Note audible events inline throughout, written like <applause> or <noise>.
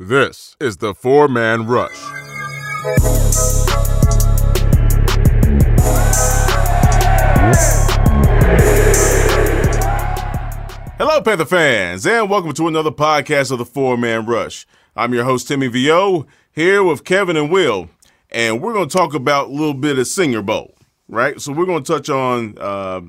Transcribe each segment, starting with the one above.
This is the four man rush. Hello, Panther fans, and welcome to another podcast of the Four Man Rush. I'm your host, Timmy VO, here with Kevin and Will, and we're going to talk about a little bit of Senior Bowl, right? So, we're going to touch on uh,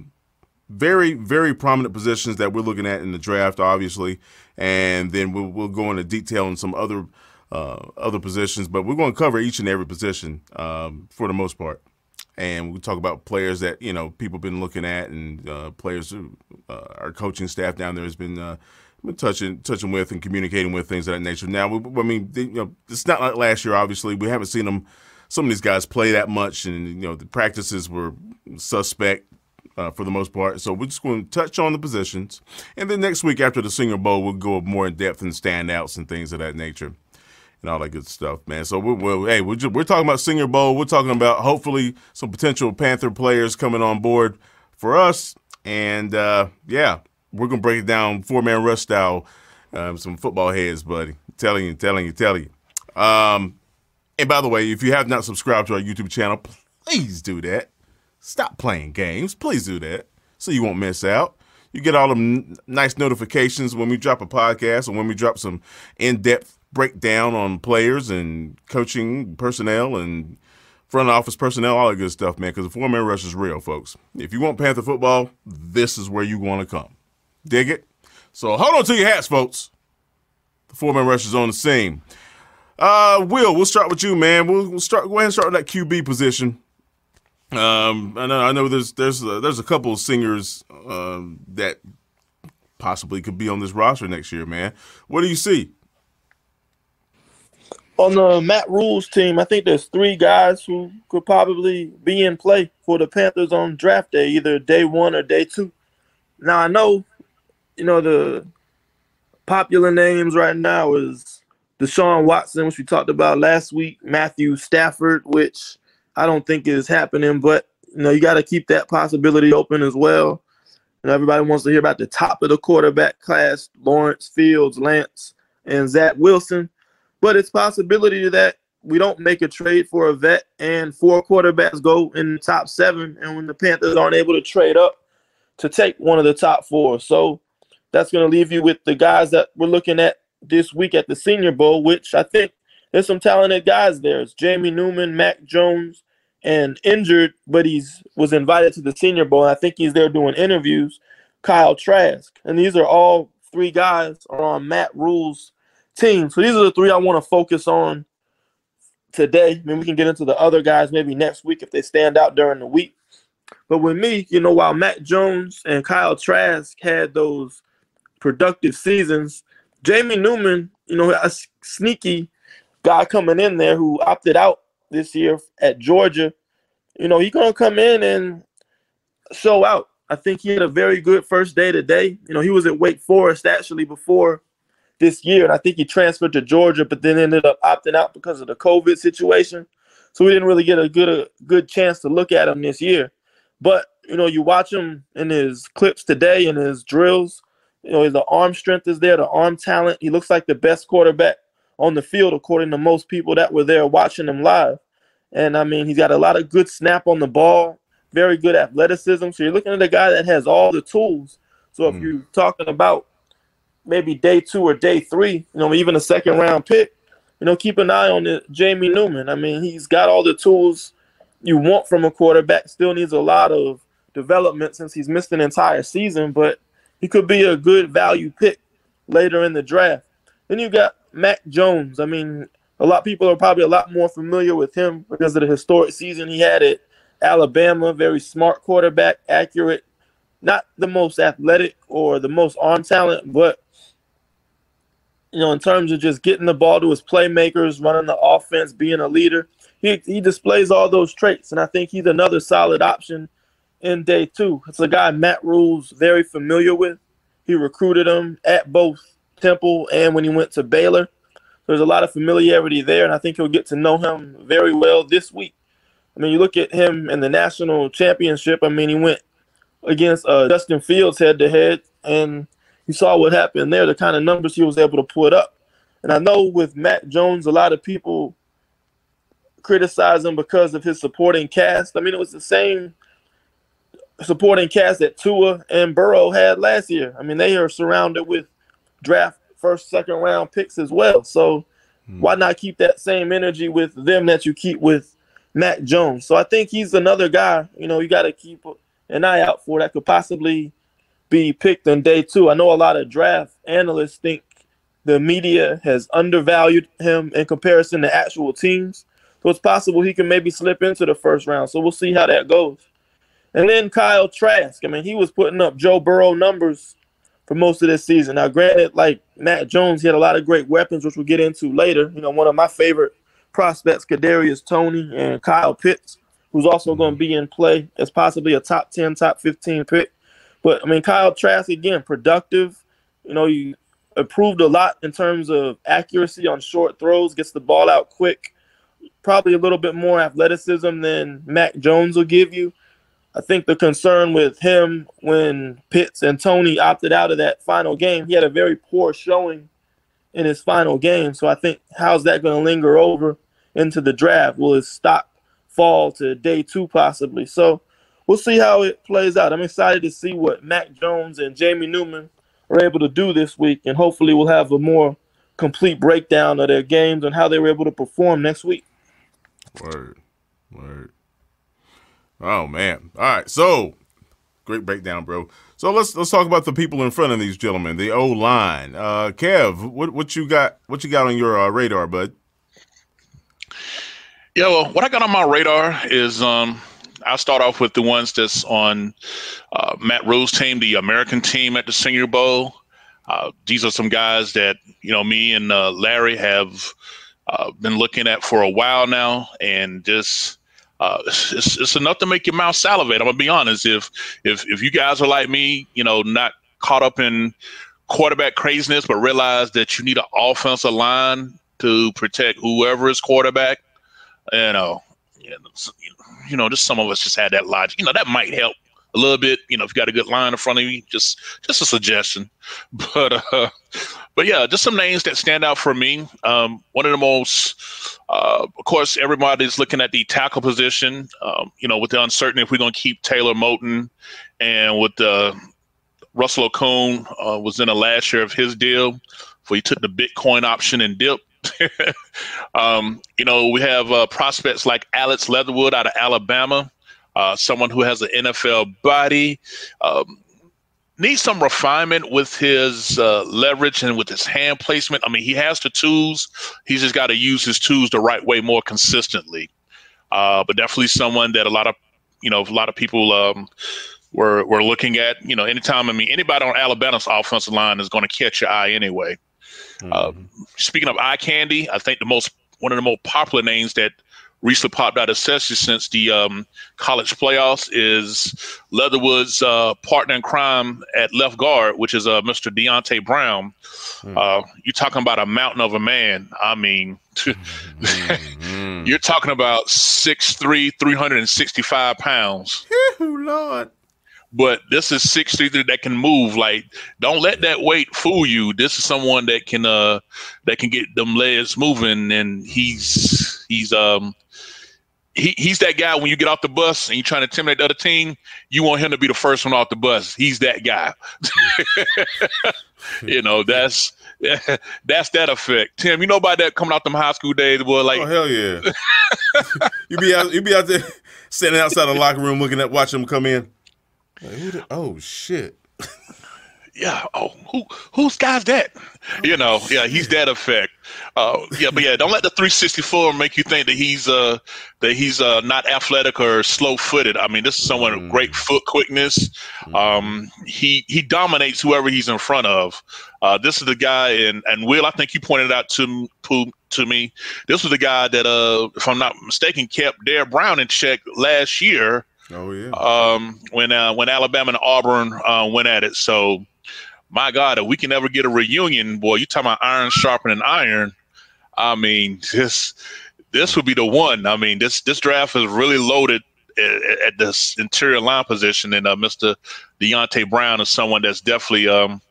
very, very prominent positions that we're looking at in the draft, obviously, and then we'll, we'll go into detail on some other uh, other positions, but we're going to cover each and every position um, for the most part and we'll talk about players that you know people have been looking at, and uh, players uh, our coaching staff down there has been. Uh, been touching, touching with, and communicating with things of that nature. Now, I mean, you know, it's not like last year. Obviously, we haven't seen them. Some of these guys play that much, and you know, the practices were suspect uh, for the most part. So we're just going to touch on the positions, and then next week after the Senior Bowl, we'll go more in depth and standouts and things of that nature and all that good stuff, man. So we're, we're hey, we're, just, we're talking about Senior Bowl. We're talking about hopefully some potential Panther players coming on board for us, and uh, yeah, we're gonna break it down four man rush style. Um, some football heads, buddy. Telling you, telling you, telling you. Um, and by the way, if you have not subscribed to our YouTube channel, please do that. Stop playing games. Please do that so you won't miss out. You get all them nice notifications when we drop a podcast or when we drop some in depth breakdown on players and coaching personnel and front office personnel, all that good stuff, man. Because the four man rush is real, folks. If you want Panther football, this is where you want to come. Dig it? So hold on to your hats, folks. The four man rush is on the scene. Uh, Will, we'll start with you, man. We'll, we'll start. Go ahead and start with that QB position. Um, I know, I know. There's there's uh, there's a couple of singers um, that possibly could be on this roster next year, man. What do you see? on the Matt Rhule's team, I think there's three guys who could probably be in play for the Panthers on draft day, either day one or day two. Now I know, you know, the popular names right now is Deshaun Watson, which we talked about last week, Matthew Stafford, which I don't think is happening, but you know, you got to keep that possibility open as well. And everybody wants to hear about the top of the quarterback class, Lawrence Fields, Lance, and Zach Wilson. But it's possibility that we don't make a trade for a vet and four quarterbacks go in the top seven, and when the Panthers aren't able to trade up to take one of the top four. So that's going to leave you with the guys that we're looking at this week at the Senior Bowl, which I think there's some talented guys there. It's Jamie Newman, Mac Jones, and injured, but he's was invited to the Senior Bowl. I think he's there doing interviews. Kyle Trask, and these are all three guys are on Matt Rhule's team. So these are the three I want to focus on today. I mean, we can get into the other guys maybe next week if they stand out during the week. But with me, you know, while Mac Jones and Kyle Trask had those productive seasons, Jamie Newman, you know, a sneaky guy coming in there who opted out this year at Georgia. You know, he's gonna come in and show out. I think he had a very good first day today. You know, he was at Wake Forest actually before this year, and I think he transferred to Georgia, but then ended up opting out because of the COVID situation. So we didn't really get a good a good chance to look at him this year. But you know, you watch him in his clips today and his drills. You know, the arm strength is there, the arm talent. He looks like the best quarterback on the field, according to most people that were there watching him live. And I mean, he's got a lot of good snap on the ball, very good athleticism. So you're looking at a guy that has all the tools. So if mm. you're talking about maybe day two or day three, you know, even a second round pick, you know, keep an eye on the Jamie Newman. I mean, he's got all the tools you want from a quarterback. Still needs a lot of development since he's missed an entire season, but he could be a good value pick later in the draft. Then you got Mac Jones. I mean, a lot of people are probably a lot more familiar with him because of the historic season he had at Alabama. Very smart quarterback, accurate, not the most athletic or the most arm talent, but you know, in terms of just getting the ball to his playmakers, running the offense, being a leader, he, he displays all those traits. And I think he's another solid option in day two. It's a guy Matt Rhule's very familiar with. He recruited him at both Temple and when he went to Baylor. There's a lot of familiarity there, and I think he'll get to know him very well this week. I mean, you look at him in the national championship. I mean, he went against uh, Justin Fields head to head, and you saw what happened there, the kind of numbers he was able to put up. And I know with Mac Jones, a lot of people criticize him because of his supporting cast. I mean, it was the same supporting cast that Tua and Burrow had last year. I mean, they are surrounded with draft first, second round picks as well. So hmm. why not keep that same energy with them that you keep with Mac Jones? So I think he's another guy, you know, you got to keep an eye out for that could possibly be picked on day two. I know a lot of draft analysts think the media has undervalued him in comparison to actual teams. So it's possible he can maybe slip into the first round. So we'll see how that goes. And then Kyle Trask. I mean, he was putting up Joe Burrow numbers for most of this season. Now, granted, like Mac Jones, he had a lot of great weapons, which we'll get into later. You know, one of my favorite prospects, Kadarius Toney and Kyle Pitts, who's also going to be in play as possibly a top 10, top 15 pick. But I mean, Kyle Trask again, productive. You know, he improved a lot in terms of accuracy on short throws, gets the ball out quick, probably a little bit more athleticism than Mac Jones will give you. I think the concern with him when Pitts and Toney opted out of that final game, he had a very poor showing in his final game. So I think how's that going to linger over into the draft? Will his stock fall to day two possibly? So we'll see how it plays out. I'm excited to see what Mac Jones and Jamie Newman are able to do this week, and hopefully we'll have a more complete breakdown of their games and how they were able to perform next week. Word, word. Oh man. All right. So great breakdown, bro. So let's let's talk about the people in front of these gentlemen, the O line. Uh, Kev, what what you got? What you got on your uh, radar, bud? Yeah, well, what I got on my radar is um, I'll start off with the ones that's on uh, Matt Rhule's team, the American team at the Senior Bowl. Uh, these are some guys that you know me and uh, Larry have uh, been looking at for a while now, and just uh, it's, it's enough to make your mouth salivate. I'm gonna be honest. If if if you guys are like me, you know, not caught up in quarterback craziness, but realize that you need an offensive line to protect whoever is quarterback, you know, you know, just some of us just had that logic. You know, that might help a little bit. You know, if you got a good line in front of you, just just a suggestion. <laughs> But uh, but yeah, just some names that stand out for me. Um, one of the most, uh, of course, everybody's looking at the tackle position. Um, you know, with the uncertainty if we're going to keep Taylor Moton, and with the Russell Okung uh, was in the last year of his deal, where he took the Bitcoin option and dip. <laughs> um, you know, we have uh, prospects like Alex Leatherwood out of Alabama uh, someone who has an NFL body. Um, needs some refinement with his uh, leverage and with his hand placement. I mean, he has the tools. He's just got to use his tools the right way more consistently. Uh, but definitely someone that a lot of, you know, a lot of people um, were were looking at. You know, anytime I mean, anybody on Alabama's offensive line is going to catch your eye anyway. Mm-hmm. Uh, speaking of eye candy, I think the most one of the most popular names that recently popped out, especially since the um, college playoffs, is Leatherwood's uh, partner in crime at left guard, which is uh, Mr. Deonte Brown. Mm. Uh, you're talking about a mountain of a man. I mean, <laughs> you're talking about 6'3", 365 pounds. Lord but this is six three that can move. Like, don't let that weight fool you. This is someone that can uh that can get them legs moving, and he's he's um he, he's that guy when you get off the bus and you're trying to intimidate the other team, you want him to be the first one off the bus. He's that guy. <laughs> you know, that's <laughs> that's that effect. Tim, you know about that coming out them high school days, boy. Like, oh hell yeah, you be out, you be out there <laughs> standing outside the locker room looking at watching them come in. Like, oh shit yeah, oh, who whose guy's that? You know, yeah, he's that effect. Uh, yeah, but yeah, don't let the 364 make you think that he's uh that he's uh not athletic or slow footed. I mean, this is someone mm. with great foot quickness. Mm. Um, he he dominates whoever he's in front of. Uh, this is the guy, and and Will, I think you pointed out to to me. This was the guy that, uh, if I'm not mistaken, kept Derrick Brown in check last year. Oh yeah. Um, when uh, when Alabama and Auburn uh, went at it, so my God, if we can ever get a reunion, boy, you talking about iron sharpening iron. I mean, <laughs> this this would be the one. I mean, this this draft is really loaded at, at this interior line position, and uh, Mr. Deonte Brown is someone that's definitely um,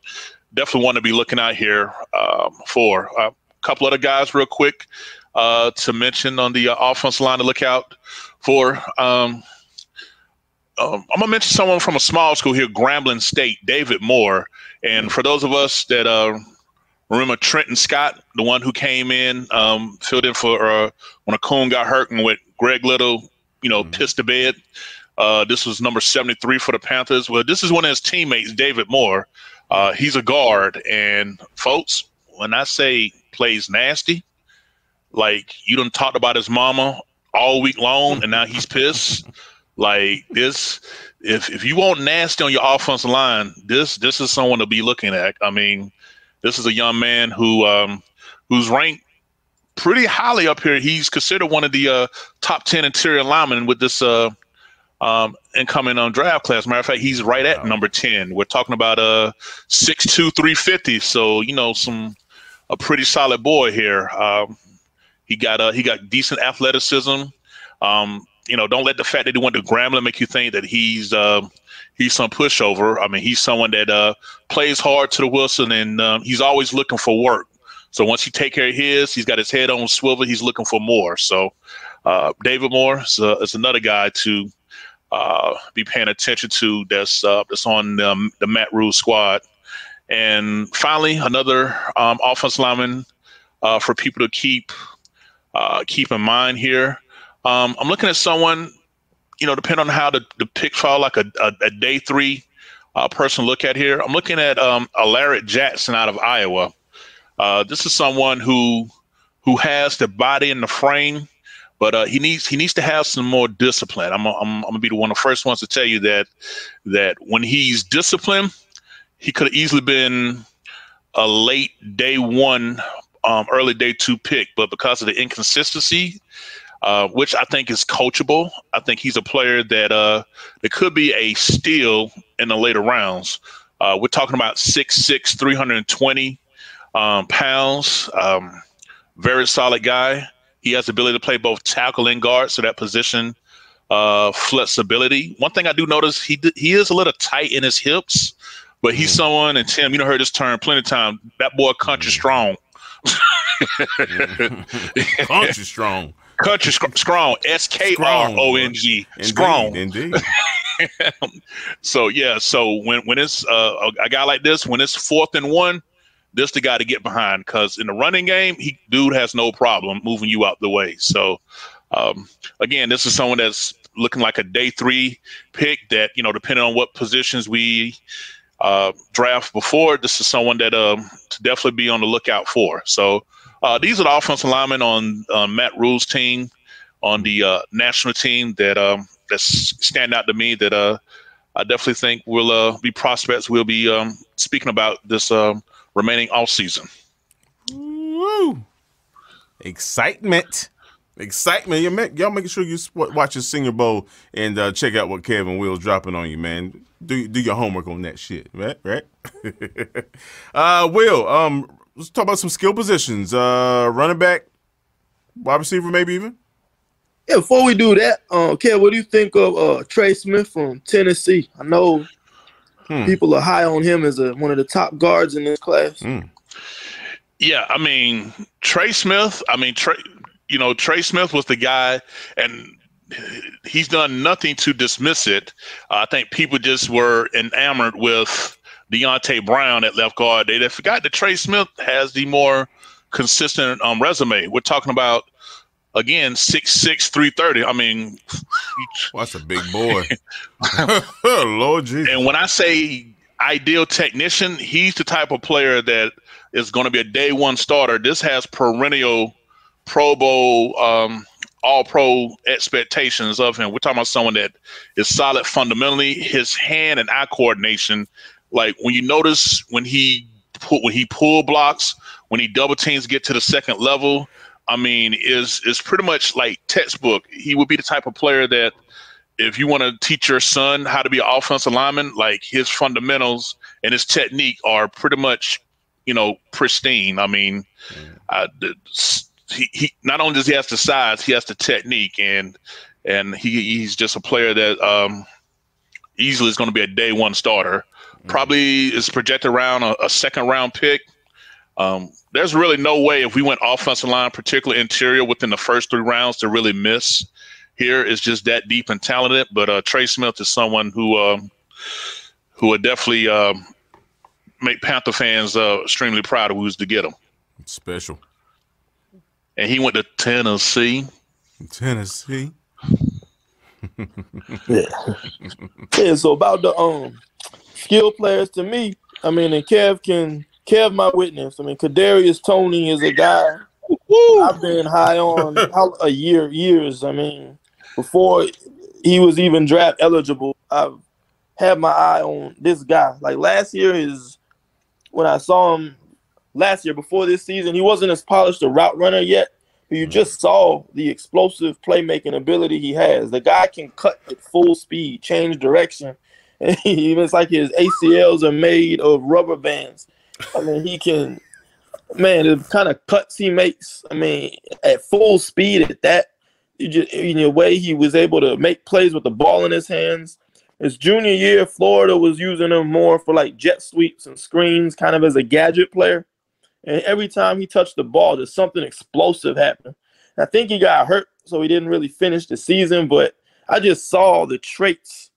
definitely want to be looking out here um, for. Uh, couple other guys real quick uh, to mention on the uh, offensive line to look out for. Um, um, I'm gonna mention someone from a small school here, Grambling State, David Moore. And for those of us that uh, remember Trenton Scott, the one who came in, um, filled in for uh, when coon got hurt and with Greg Little, you know, mm-hmm. pissed the bed. Uh, this was number 73 for the Panthers. Well, this is one of his teammates, David Moore. Uh, he's a guard, and folks, when I say plays nasty, like you done talked about his mama all week long, <laughs> and now he's pissed. Like this, if if you want nasty on your offensive line, this this is someone to be looking at. I mean, this is a young man who um, who's ranked pretty highly up here. He's considered one of the uh, top ten interior linemen with this uh, um, incoming on draft class. Matter of fact, he's right at wow. number ten. We're talking about a uh, six two three fifty. So you know some a pretty solid boy here. Um, he got uh, he got decent athleticism. Um, you know, don't let the fact that he went to Grambling make you think that he's uh, he's some pushover. I mean, he's someone that uh, plays hard to the Wilson, and um, he's always looking for work. So once he take care of his, he's got his head on swivel. He's looking for more. So uh, David Moore is, uh, is, another guy to uh, be paying attention to. That's uh, that's on um, the Matt Rhule squad. And finally, another um, offense lineman for people to keep keep in mind here. Um, I'm looking at someone, you know, depending on how the, the pick fall, like a, a, a day three uh, person look at here. I'm looking at um, Alaric Jackson out of Iowa. Uh, this is someone who who has the body and the frame, but uh, he needs he needs to have some more discipline. I'm, I'm, I'm gonna be the one of the first ones to tell you that that when he's disciplined, he could have easily been a late day one, um, early day two pick, but because of the inconsistency, uh, which I think is coachable. I think he's a player that uh, that could be a steal in the later rounds. Uh, we're talking about 6'6", 320 um, pounds. Um, very solid guy. He has the ability to play both tackle and guard, so that position uh, flexibility. One thing I do notice he he is a little tight in his hips, but he's mm. someone. And Tim, you know, heard this term plenty of time. That boy, country mm. strong. <laughs> <laughs> country strong. Country strong. S K R O N G. Strong. Indeed. <laughs> so yeah. So when when it's uh, a guy like this, when it's fourth and one, this the guy to get behind because in the running game, he dude has no problem moving you out the way. So um, again, this is someone that's looking like a day three pick. That you know, depending on what positions we uh, draft before, this is someone that um, to definitely be on the lookout for. So uh, these are the offensive linemen on uh, Matt Rhule's team, on the uh, national team that um, that stand out to me. That uh, I definitely think will uh, be prospects. We'll be um, speaking about this um, remaining off season. Woo! Excitement. Excitement. Y'all making sure you watch your Senior Bowl and uh, check out what Kevin Will's dropping on you, man. Do do your homework on that shit, right? Right. <laughs> uh, Will, um, let's talk about some skill positions. Uh, running back, wide receiver, maybe even. Yeah, before we do that, uh, Kev, what do you think of uh, Trey Smith from Tennessee? I know hmm. people are high on him as a, one of the top guards in this class. Hmm. Yeah, I mean Trey Smith. I mean Trey. You know Trey Smith was the guy, and he's done nothing to dismiss it. Uh, I think people just were enamored with Deonte Brown at left guard. They, they forgot that Trey Smith has the more consistent um, resume. We're talking about again six six three thirty. I mean, well, <laughs> that's a big boy. <laughs> <laughs> Lord Jesus. And when I say ideal technician, he's the type of player that is going to be a day one starter. This has perennial Pro Bowl, um, All Pro expectations of him. We're talking about someone that is solid fundamentally. His hand and eye coordination like when you notice when he put when he pull blocks, when he double teams get to the second level, I mean, is is pretty much like textbook. He would be the type of player that if you want to teach your son how to be an offensive lineman, like his fundamentals and his technique are pretty much, you know, pristine. I mean, uh, he, he not only does he has the size, he has the technique, and and he he's just a player that um, easily is going to be a day one starter probably is projected around a, a second round pick. Um, there's really no way if we went offensive line, particularly interior, within the first three rounds to really miss. Here is just that deep and talented. But uh, Trey Smith is someone who uh, who would definitely uh, make Panther fans uh, extremely proud of who's to get him. It's special. And he went to Tennessee. Tennessee. <laughs> yeah. yeah. So about the um skill players to me, I mean, and Kev can Kev my witness. I mean, Kadarius Toney is a guy I've been high on <laughs> a year years. I mean, before he was even draft eligible, I've had my eye on this guy. Like last year is when I saw him last year before this season, he wasn't as polished a route runner yet. But you just mm-hmm. saw the explosive playmaking ability he has. The guy can cut at full speed, change direction. <laughs> It's like his ACLs are made of rubber bands. I mean, he can, man, the kind of cuts he makes. I mean, at full speed at that, you just, in a way, he was able to make plays with the ball in his hands. His junior year, Florida was using him more for like jet sweeps and screens, kind of as a gadget player. And every time he touched the ball, there's something explosive happened. I think he got hurt, so he didn't really finish the season. But I just saw the traits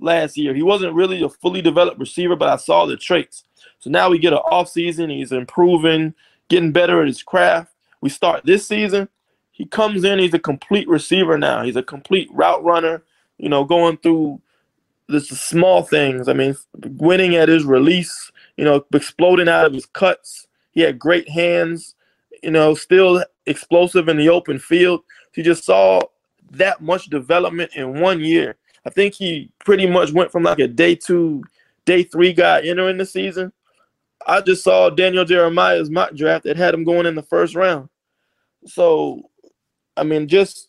last year. He wasn't really a fully developed receiver, but I saw the traits. So now we get an off season. He's improving, getting better at his craft. We start this season. He comes in. He's a complete receiver now. He's a complete route runner. You know, going through the small things. I mean, winning at his release, you know, exploding out of his cuts. He had great hands, you know, still explosive in the open field. He just saw that much development in one year. I think he pretty much went from like a day two, day three guy entering the season. I just saw Daniel Jeremiah's mock draft that had him going in the first round. So, I mean, just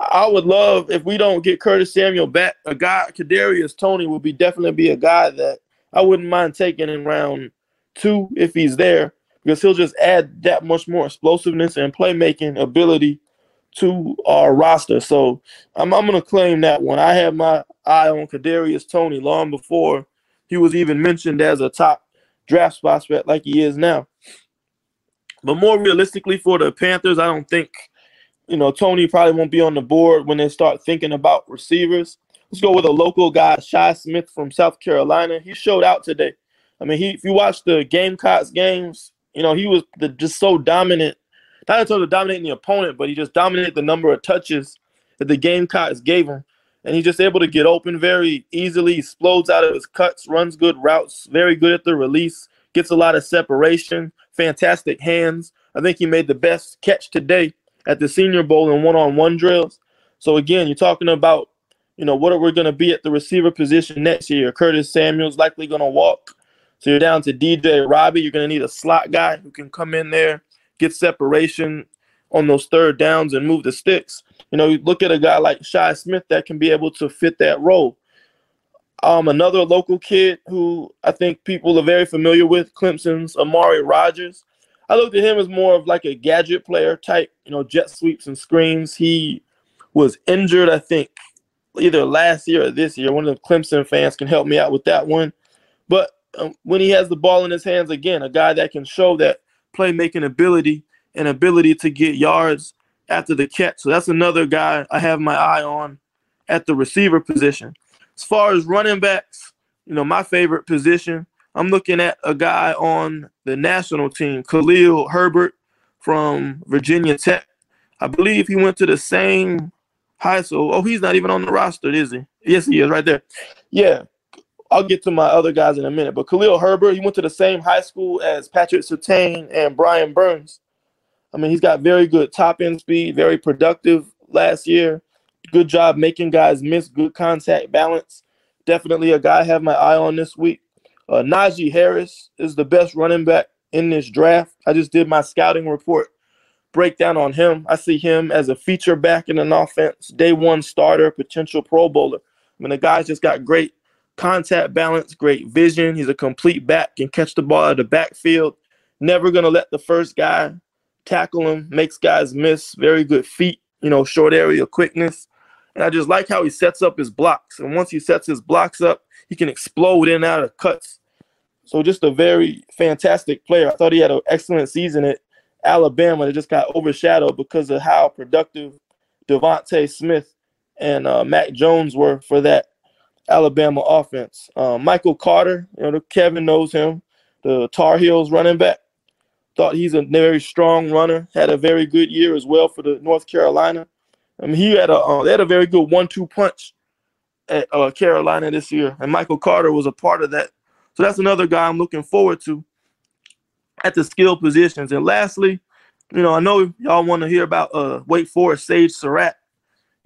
I would love if we don't get Curtis Samuel back. A guy, Kadarius Toney would be definitely be a guy that I wouldn't mind taking in round two if he's there because he'll just add that much more explosiveness and playmaking ability to our roster. So I'm, I'm going to claim that one. I had my eye on Kadarius Toney long before he was even mentioned as a top draft prospect like he is now. But more realistically for the Panthers, I don't think – you know, Toney probably won't be on the board when they start thinking about receivers. Let's go with a local guy, Shi Smith from South Carolina. He showed out today. I mean, he if you watch the Gamecocks games, you know, he was the, just so dominant. Not in terms of dominating the opponent, but he just dominated the number of touches that the Gamecocks gave him. And he's just able to get open very easily, explodes out of his cuts, runs good routes, very good at the release, gets a lot of separation, fantastic hands. I think he made the best catch today at the Senior Bowl in one-on-one drills. So again, you're talking about, you know, what are we going to be at the receiver position next year? Curtis Samuel's likely going to walk. So you're down to DJ Robbie. You're going to need a slot guy who can come in there, get separation on those third downs and move the sticks. You know, you look at a guy like Shi Smith that can be able to fit that role. Um, another local kid who I think people are very familiar with, Clemson's Amari Rodgers. I looked at him as more of like a gadget player type, you know, jet sweeps and screens. He was injured, I think, either last year or this year. One of the Clemson fans can help me out with that one. But um, when he has the ball in his hands again, a guy that can show that playmaking ability and ability to get yards after the catch. So that's another guy I have my eye on at the receiver position. As far as running backs, you know, my favorite position I'm looking at a guy on the national team, Khalil Herbert from Virginia Tech. I believe he went to the same high school. Oh, he's not even on the roster, is he? Yes, he is right there. Yeah. I'll get to my other guys in a minute. But Khalil Herbert, he went to the same high school as Patrick Surtain and Brian Burns. I mean, he's got very good top end speed, very productive last year. Good job making guys miss, good contact balance. Definitely a guy I have my eye on this week. Uh, Najee Harris is the best running back in this draft. I just did my scouting report breakdown on him. I see him as a feature back in an offense, day one starter, potential Pro Bowler. I mean, the guy's just got great contact balance, great vision. He's a complete back, can catch the ball out of the backfield. Never going to let the first guy tackle him, makes guys miss. Very good feet, you know, short area quickness. And I just like how he sets up his blocks. And once he sets his blocks up, he can explode in and out of cuts So just a very fantastic player. I thought he had an excellent season at Alabama. It just got overshadowed because of how productive DeVonta Smith and uh, Mac Jones were for that Alabama offense. Um, Michael Carter, you know, Kevin knows him, the Tar Heels running back. Thought he's a very strong runner. Had a very good year as well for the North Carolina. I mean, he had a uh, they had a very good one-two punch at uh, Carolina this year, and Michael Carter was a part of that. So that's another guy I'm looking forward to at the skill positions. And lastly, you know, I know y'all want to hear about uh, Wake Forest Sage Surratt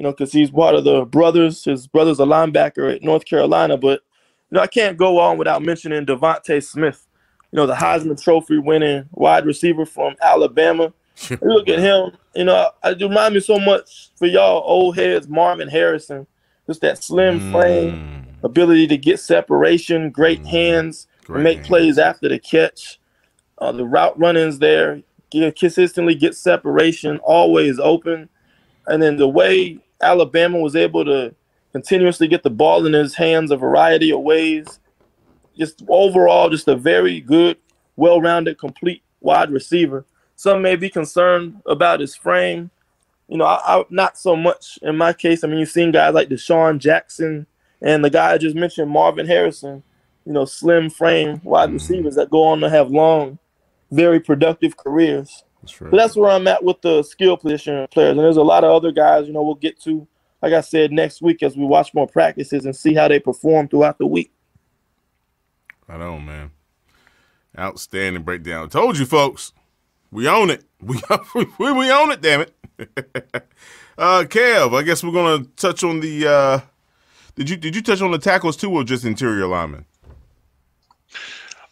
you know, because he's one of the brothers. His brother's a linebacker at North Carolina, but you know, I can't go on without mentioning DeVonta Smith. You know, the Heisman Trophy winning wide receiver from Alabama. <laughs> look at him. You know, it remind me so much for y'all old heads, Marvin Harrison. Just that slim mm. frame, ability to get separation, great mm. hands, great make hands. plays after the catch. Uh, the route runnings there, get, consistently get separation, always open. And then the way Alabama was able to continuously get the ball in his hands a variety of ways. Just overall, just a very good, well rounded, complete wide receiver. Some may be concerned about his frame. You know, I, I, not so much in my case. I mean, you've seen guys like DeSean Jackson and the guy I just mentioned, Marvin Harrison, you know, slim frame wide receivers that go on to have long, very productive careers. That's right. But that's where I'm at with the skill position players. And there's a lot of other guys, you know, we'll get to, like I said, next week as we watch more practices and see how they perform throughout the week. I know, man. Outstanding breakdown. Told you, folks. We own it. <laughs> We we, we own it, damn it. <laughs> uh Kev, I guess we're gonna touch on the uh did you did you touch on the tackles too or just interior linemen?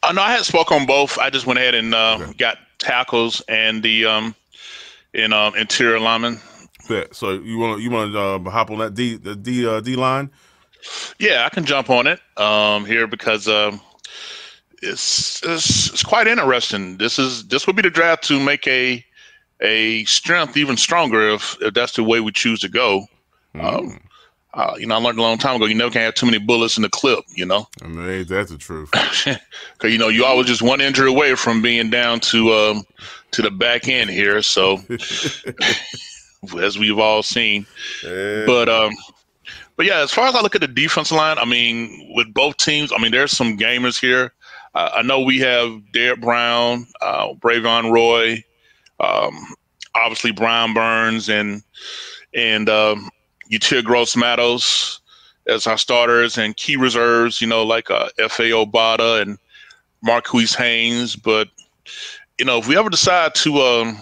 Uh, no, I had spoke on both. I just went ahead and uh, okay. got tackles and the um in um interior lineman. Yeah. So you want you want to uh, hop on that D the D uh, D line? Yeah, I can jump on it um here because um it's, it's it's quite interesting. This is this would be the draft to make a a strength even stronger if, if that's the way we choose to go. Mm. Um, uh, you know, I learned a long time ago. You never can have too many bullets in the clip. You know, I mean, that's the truth. <laughs> Because you know, you always just one injury away from being down to um, to the back end here. So, <laughs> <laughs> as we've all seen, yeah. but um, but yeah, as far as I look at the defense line, I mean, with both teams, I mean, there's some gamers here. Uh, I know we have Derrick Brown, uh, Roy, um, obviously Brian Burns, and and um, Yetur Gross Matos as our starters and key reserves, you know, like uh, Efe Obada and Marquis Haynes. But, you know, if we ever decide to, um,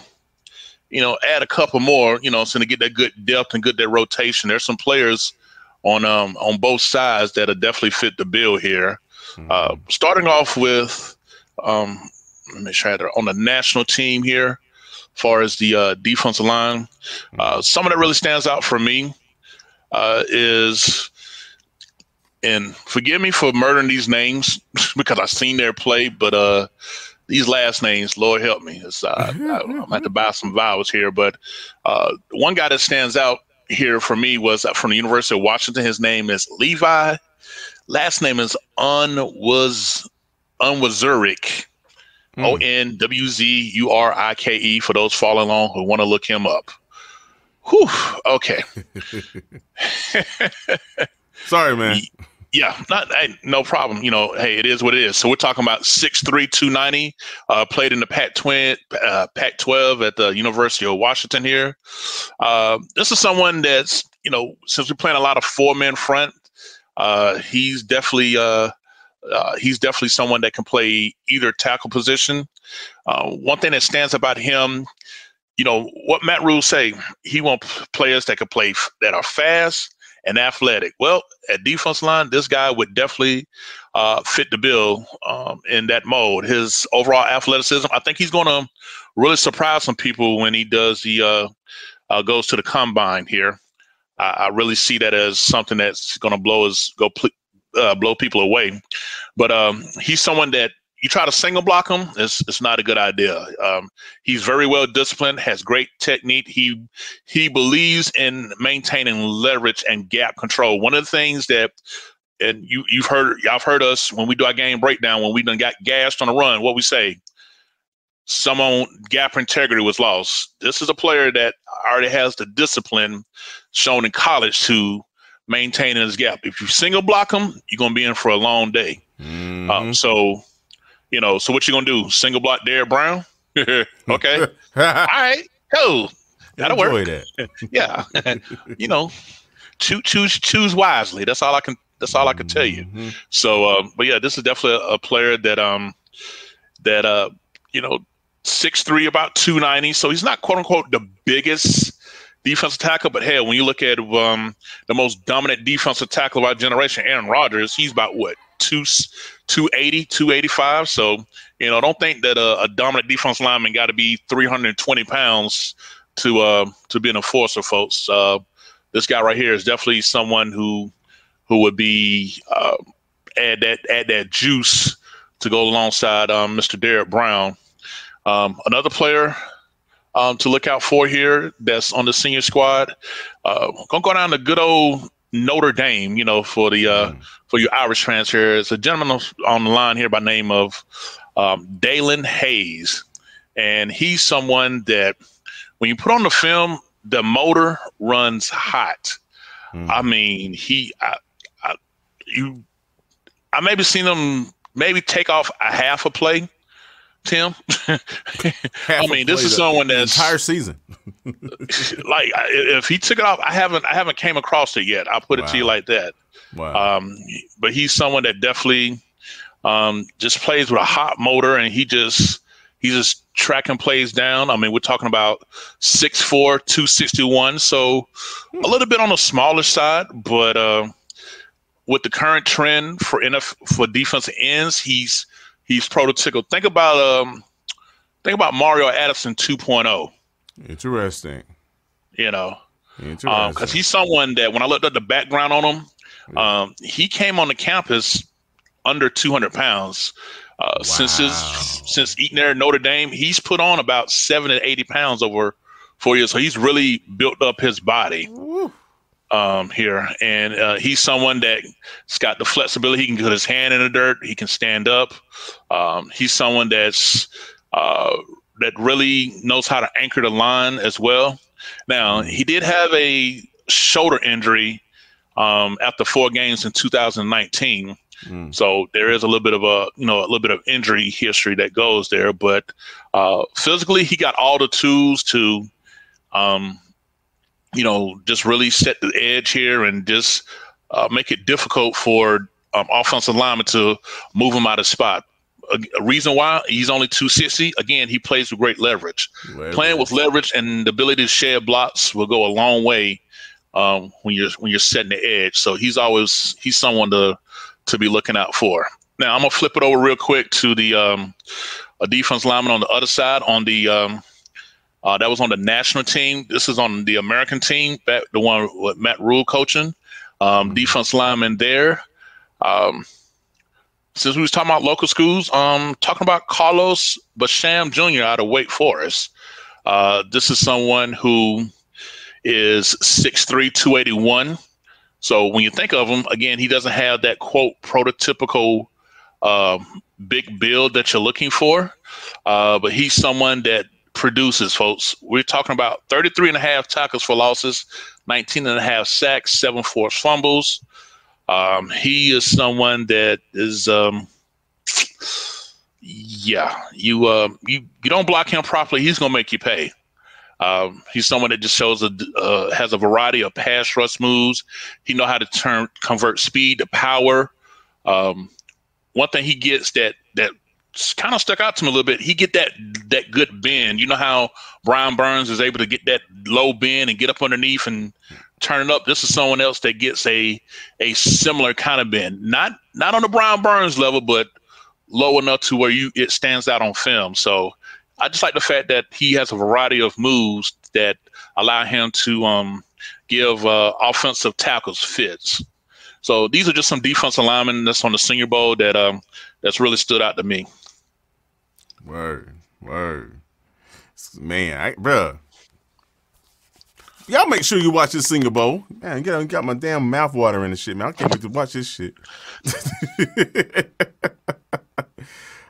you know, add a couple more, you know, so to get that good depth and get that rotation, there's some players on um, on both sides that are definitely fit the bill here. Mm-hmm. Uh, starting off with, um, let me try that on the national team here, as far as the uh, defensive line, uh, mm-hmm. someone that really stands out for me uh, is, and forgive me for murdering these names <laughs> because I've seen their play, but uh, these last names, Lord help me, it's, uh, <laughs> I, am have to buy some vowels here. But uh, one guy that stands out here for me was from the University of Washington. His name is Levi. Last name is Unwaz Onwuzurike. Hmm. O N W Z U R I K E for those following along who want to look him up. Whew. Okay. <laughs> Sorry, man. Yeah, not hey, no problem. You know, hey, it is what it is. So we're talking about 6'3", 290, uh, played in the Pac twin, uh, Pac twelve at the University of Washington here. Uh, this is someone that's you know since we're playing a lot of four men front, uh, he's definitely uh, uh, he's definitely someone that can play either tackle position. Uh, one thing that stands about him you know what Matt Rhule say. He want players that can play that are fast and athletic. Well, at defense line, this guy would definitely uh, fit the bill um, in that mode. His overall athleticism, I think he's going to really surprise some people when he does the uh, uh, goes to the combine here. I, I, really see that as something that's going to blow his go pl- uh, blow people away. But um, he's someone that you try to single block him, it's, it's not a good idea. Um, he's very well disciplined, has great technique. He he believes in maintaining leverage and gap control. One of the things that and you you've heard y'all have heard us when we do our game breakdown when we done got gassed on the run. What we say, someone gap integrity was lost. This is a player that already has the discipline shown in college to maintain his gap. If you single block him, you're gonna be in for a long day. Mm-hmm. Um, so, you know, so what you gonna do? Single block Derrick Brown? <laughs> okay, <laughs> all right, cool. That'll work. That. <laughs> yeah, you know, choose choose choose wisely. That's all I can. That's all I can tell you. Mm-hmm. So, um, but yeah, this is definitely a, a player that um that uh you know six three about two ninety. So he's not quote unquote the biggest defensive tackle, but hell, when you look at um the most dominant defensive tackle of our generation, Aaron Rodgers, he's about what two 280, 285. So you know, don't think that a, a dominant defense lineman got to be 320 pounds to uh to be an enforcer, folks. Uh, this guy right here is definitely someone who who would be uh, add that add that juice to go alongside um, Mr. Derrick Brown. Um, another player um, to look out for here that's on the senior squad. Uh, gonna go down to good old Notre Dame, you know, for the uh, mm. for your Irish fans here. It's a gentleman on the line here by name of um, Daelin Hayes, and he's someone that when you put on the film, the motor runs hot. Mm. I mean, he, I, I, you, I maybe seen him maybe take off a half a play. Tim, <laughs> I mean, this is someone that's entire season. <laughs> like, if he took it off, I haven't, I haven't came across it yet. I'll put wow. it to you like that. Wow. Um, but he's someone that definitely um, just plays with a hot motor, and he just He's just tracking plays down. I mean, we're talking about 6'4, 261. So a little bit on the smaller side, but uh, with the current trend for NF for defensive ends, he's he's prototypical. Think about um think about Mario Addison 2.0. Interesting. You know. interesting. Because um, he's someone that when I looked at the background on him, yeah. um, he came on the campus under 200 pounds. Uh, wow. Since his since eating there at Notre Dame, he's put on about seven to eighty pounds over four years. So he's really built up his body um, here, and uh, he's someone that's got the flexibility. He can put his hand in the dirt. He can stand up. Um, he's someone that's uh, that really knows how to anchor the line as well. Now he did have a shoulder injury um, after four games in 2019. Mm. So there is a little bit of a you know a little bit of injury history that goes there, but uh, physically he got all the tools to, um, you know, just really set the edge here and just uh, make it difficult for um, offensive linemen to move him out of spot. A, a, reason why he's only 260. Again, he plays with great leverage. leverage. Playing with leverage and the ability to share blocks will go a long way um, when you're when you're setting the edge. So he's always he's someone to to be looking out for. Now I'm gonna flip it over real quick to the um, a defense lineman on the other side on the um, uh, that was on the national team. This is on the American team, the one with Matt Rhule coaching. Um, mm-hmm. defense lineman there. Um, since we was talking about local schools, um, talking about Carlos Basham Jr. out of Wake Forest. Uh, this is someone who is 6'3", 281. So when you think of him, again, he doesn't have that quote prototypical uh, big build that you're looking for, uh, but he's someone that produces, folks. We're talking about 33 and a half tackles for losses, 19 and a half sacks, seven forced fumbles. Um, he is someone that is, um, yeah, you uh, you you don't block him properly, he's gonna make you pay. Um, he's someone that just shows a uh, has a variety of pass rush moves. He know how to turn convert speed to power. Um, one thing he gets that that kind of stuck out to me a little bit. He get that that good bend. You know how Brian Burns is able to get that low bend and get up underneath and turn it up. This is someone else that gets a a similar kind of bend. Not not on the Brian Burns level, but low enough to where you it stands out on film. So I just like the fact that he has a variety of moves that allow him to um, give uh, offensive tackles fits. So these are just some defensive linemen that's on the Senior Bowl that um, that's really stood out to me. Word, word, man, I, bruh. Y'all make sure you watch this Senior Bowl. Man, get got my damn mouth water in the shit, man. I can't wait to watch this shit. <laughs>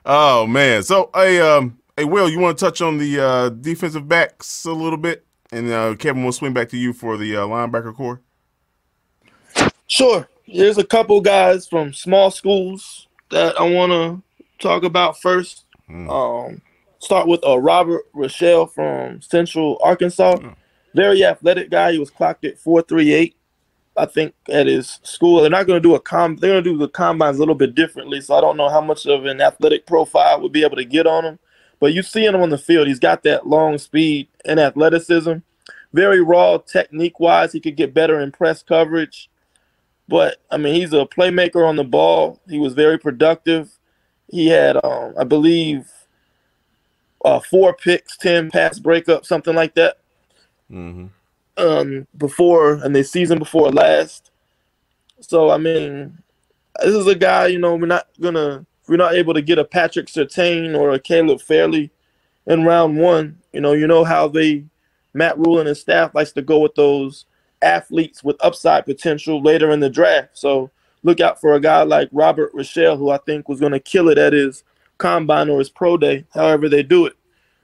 oh man. So hey um hey Will, you want to touch on the uh, defensive backs a little bit? And uh, Kevin will swing back to you for the uh, linebacker corps. Sure. There's a couple guys from small schools that I want to talk about first. Mm. Um, start with uh, Robert Rochelle from Central Arkansas. Mm. Very athletic guy. He was clocked at 438. I think at his school. They're not going to do a com. They're going to do the combines a little bit differently. So I don't know how much of an athletic profile would be able to get on him. But you see him on the field. He's got that long speed and athleticism. Very raw technique wise. He could get better in press coverage. But I mean, he's a playmaker on the ball. He was very productive. He had, um, I believe, uh, four picks, ten pass breakups, something like that. Mm-hmm. Um, before and the season before last. So I mean, this is a guy. You know, we're not gonna we're not able to get a Patrick Surtain or a Caleb Farley in round one. You know, you know how they Matt Rhule and his staff likes to go with those athletes with upside potential later in the draft. So look out for a guy like Robert Rochell, who I think was going to kill it at his combine or his pro day, however they do it.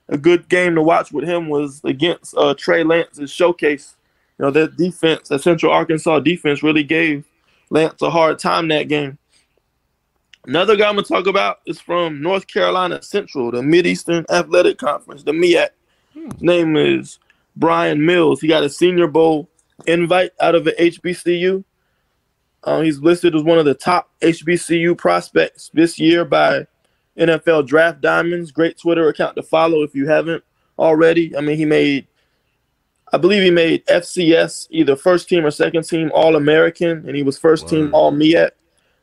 A good game to watch with him was against uh, Trey Lance's showcase. You know, that defense, that Central Arkansas defense really gave Lance a hard time that game. Another guy I'm going to talk about is from North Carolina Central, the Mid-Eastern Athletic Conference, the MEAC. Hmm. His name is Bryan Mills. He got a Senior Bowl invite out of the HBCU. Um, he's listed as one of the top HBCU prospects this year by NFL Draft Diamonds. Great Twitter account to follow if you haven't already. I mean, he made, I believe he made FCS either first team or second team All American, and he was first team All MEAC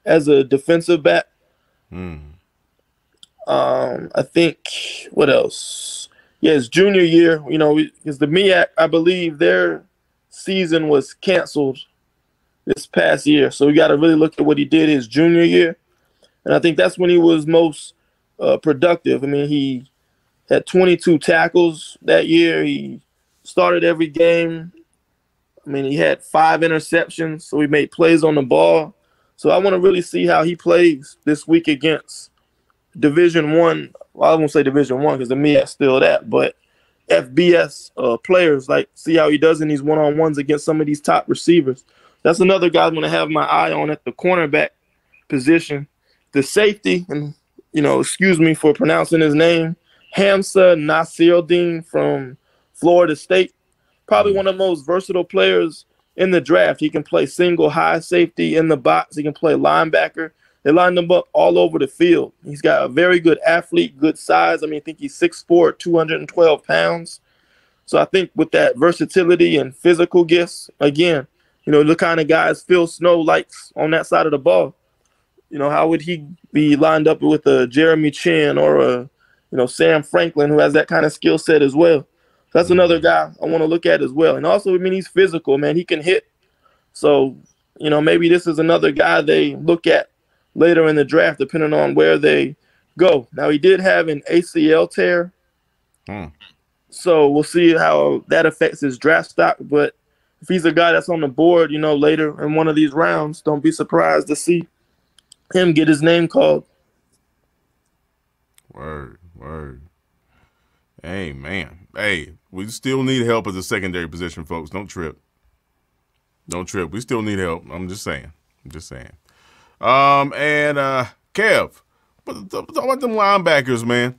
as a defensive back. Hmm. Um, I think what else? Yeah, his junior year, you know, because the MEAC, I believe their season was canceled this past year. So we got to really look at what he did his junior year. And I think that's when he was most uh, productive. I mean, he had 22 tackles that year. He started every game. I mean, he had five interceptions, so he made plays on the ball. So I want to really see how he plays this week against Division One. Well, I won't say Division One because the MEAC still that, but FBS uh, players, like see how he does in these one on ones against some of these top receivers. That's another guy I'm going to have my eye on at the cornerback position. The safety, and you know, excuse me for pronouncing his name, Hamsah Nasirildeen from Florida State. Probably one of the most versatile players in the draft. He can play single high safety in the box. He can play linebacker. They lined him up all over the field. He's got a very good athlete, good size. I mean, I think he's 6'4, 212 pounds. So I think with that versatility and physical gifts, again, you know, the kind of guys Phil Snow likes on that side of the ball. You know, how would he be lined up with a Jeremy Chinn or a, you know, Sam Franklin who has that kind of skill set as well? So that's another guy I want to look at as well. And also, I mean, he's physical, man. He can hit. So, you know, maybe this is another guy they look at later in the draft, depending on where they go. Now, he did have an ACL tear. Hmm. So we'll see how that affects his draft stock. But if he's a guy that's on the board, you know, later in one of these rounds, don't be surprised to see him get his name called. Word, word. Hey, man. Hey, we still need help as a secondary position, folks. Don't trip. Don't trip. We still need help. I'm just saying. I'm just saying. Um, and uh, Kev, what, talk about them linebackers, man.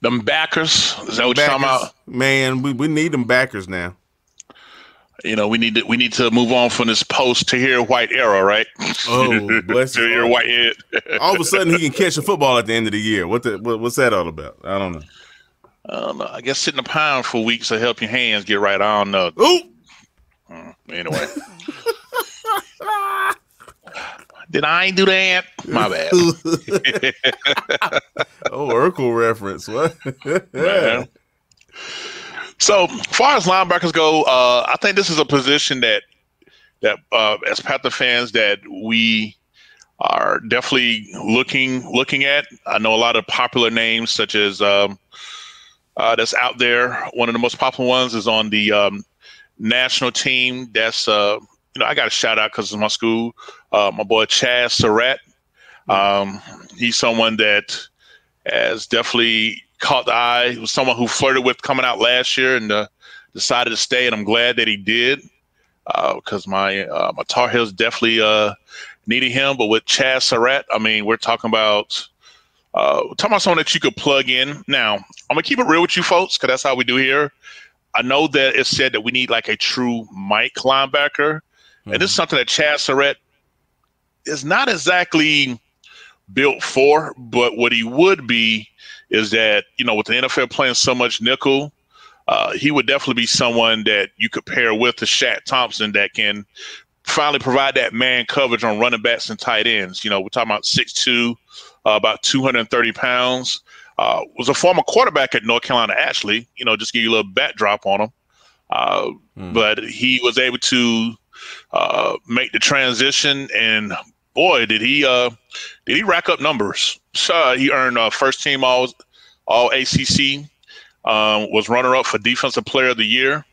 Them backers, is that what backers, you're talking about? Man, we, we need them backers now. You know, we need to we need to move on from this post Tahir White era, right? Oh, <laughs> bless Tahir Whitehead. all of a sudden, he can catch a football at the end of the year. What the what, what's that all about? I don't know. I don't know. I guess sitting a pound for weeks to help your hands get right. I don't know. Ooh. Hmm, anyway. <laughs> Did I do that? My bad. <laughs> oh, Urkel reference. What? Man. So, far as linebackers go, uh, I think this is a position that that uh, as Panther fans that we are definitely looking looking at. I know a lot of popular names such as um, uh, that's out there. One of the most popular ones is on the um, national team. That's uh, you know I got a shout out because it's my school. Uh, my boy Chaz Surratt. Um, he's someone that has definitely caught the eye. He was someone who flirted with coming out last year and uh, decided to stay, and I'm glad that he did because uh, my uh, my Tar Heels definitely uh, needed him. But with Chaz Surratt, I mean, we're talking about uh, talking about someone that you could plug in. Now, I'm gonna keep it real with you folks because that's how we do here. I know that it said that we need like a true Mike linebacker, mm-hmm. and this is something that Chaz Surratt is not exactly built for. But what he would be is that you know with the NFL playing so much nickel, uh, he would definitely be someone that you could pair with the Shaq Thompson that can finally provide that man coverage on running backs and tight ends. You know, we're talking about 6'2", uh, about 230 pounds. Uh, was a former quarterback at North Carolina, actually. You know, just give you a little backdrop on him. Uh, mm. But he was able to uh, make the transition, and boy, did he uh, did he rack up numbers. So he earned uh, first team all all ACC um, was runner up for Defensive Player of the Year.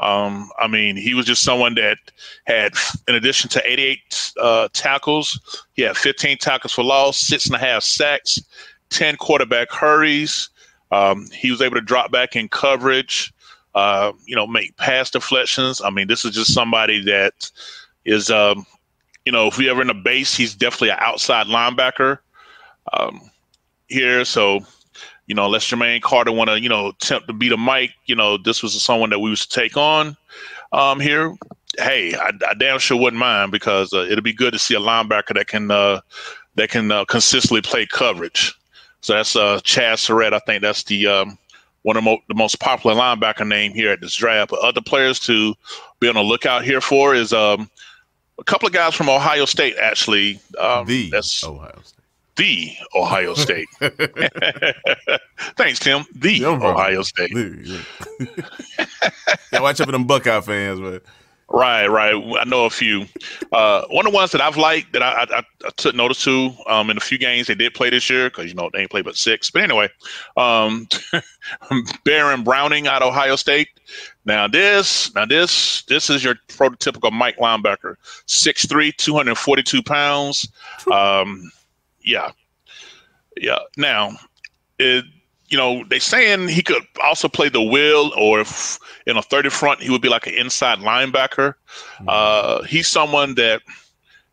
Um, I mean, he was just someone that had, in addition to 88 uh, tackles, he had 15 tackles for loss, six and a half sacks, 10 quarterback hurries. Um, he was able to drop back in coverage, uh, you know, make pass deflections. I mean, this is just somebody that is, um, you know, if we ever in a base, he's definitely an outside linebacker um, here. So you know, unless Jermaine Carter want to, you know, attempt to beat a Mike, you know, this was someone that we was to take on um, here. Hey, I, I damn sure wouldn't mind because uh, it'll be good to see a linebacker that can uh, that can uh, consistently play coverage. So that's uh, Chaz Surratt. I think that's the um, one of the most popular linebacker name here at this draft. But other players to be on the lookout here for is um, a couple of guys from Ohio State. Actually, um, the that's Ohio State the Ohio State. <laughs> <laughs> Thanks, Tim. The Ohio State. <laughs> yeah, watch out for them Buckeye fans, man. Right, right. I know a few. Uh, one of the ones that I've liked that I, I, I took notice to um, in a few games they did play this year because you know they ain't played but six. But anyway, um, <laughs> Baron Browning out of Ohio State. Now this, now this, this is your prototypical Mike linebacker, 6'3", 242 pounds. Um, yeah, yeah. Now, it, you know, they saying he could also play the will, or if in a thirty front, he would be like an inside linebacker. Mm-hmm. Uh, he's someone that,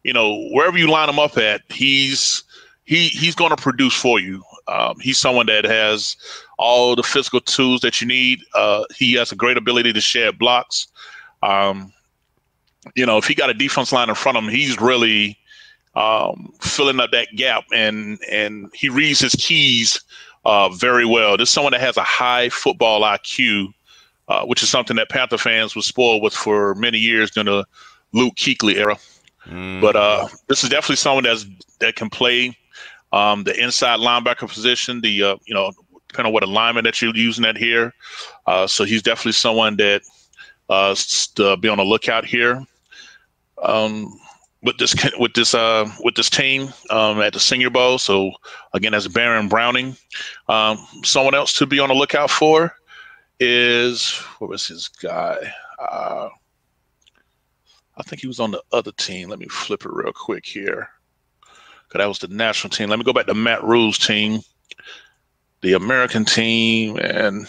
you know, wherever you line him up at, he's he he's going to produce for you. Um, he's someone that has all the physical tools that you need. Uh, he has a great ability to shed blocks. Um, you know, if he got a defense line in front of him, he's really um, filling up that gap, and and he reads his keys uh, very well. This is someone that has a high football IQ, uh, which is something that Panther fans were spoiled with for many years during the Luke Kuechly era. Mm. But uh, this is definitely someone that's that can play um, the inside linebacker position. The uh, you know depending on what alignment that you're using that here. Uh, so he's definitely someone that uh, to be on the lookout here. Um, with this <laughs> with this uh with this team um, at the Senior Bowl. So again, as Baron Browning, um, someone else to be on the lookout for is what was his guy? Uh, I think he was on the other team. Let me flip it real quick here, because that was the national team. Let me go back to Matt Rhule's team, the American team, and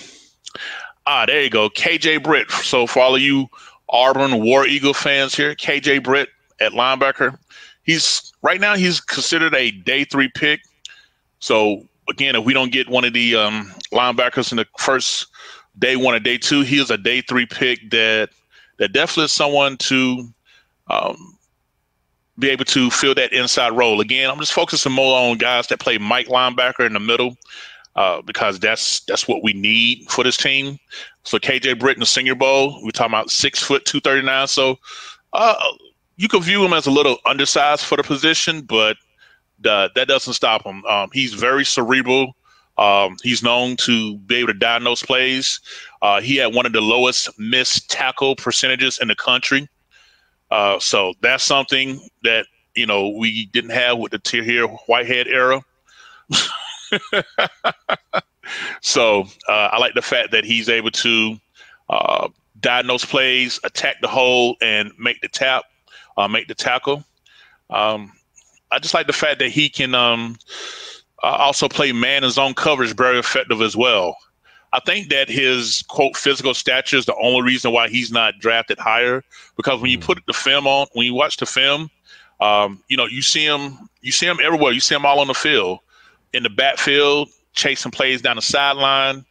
ah, there you go, KJ Britt. So for all of you Auburn War Eagle fans here, KJ Britt at linebacker. He's right now he's considered a day three pick. So again, if we don't get one of the um, linebackers in the first day one or day two, he is a day three pick that that definitely is someone to um, be able to fill that inside role. Again, I'm just focusing more on guys that play Mike linebacker in the middle uh, because that's that's what we need for this team. So KJ Britt in the Senior Bowl, we're talking about six foot two thirty nine. So uh, you could view him as a little undersized for the position, but uh, that doesn't stop him. Um, he's very cerebral. Um, he's known to be able to diagnose plays. Uh, he had one of the lowest missed tackle percentages in the country. Uh, so that's something that you know we didn't have with the Tahir Whitehead era. <laughs> so uh, I like the fact that he's able to uh, diagnose plays, attack the hole, and make the tap, uh, make the tackle. Um, I just like the fact that he can um, uh, also play man and zone coverage very effective as well. I think that his quote physical stature is the only reason why he's not drafted higher. Because when you hmm. put the film on, when you watch the film, um, you know you see him, you see him everywhere. You see him all on the field, in the backfield, chasing plays down the sideline.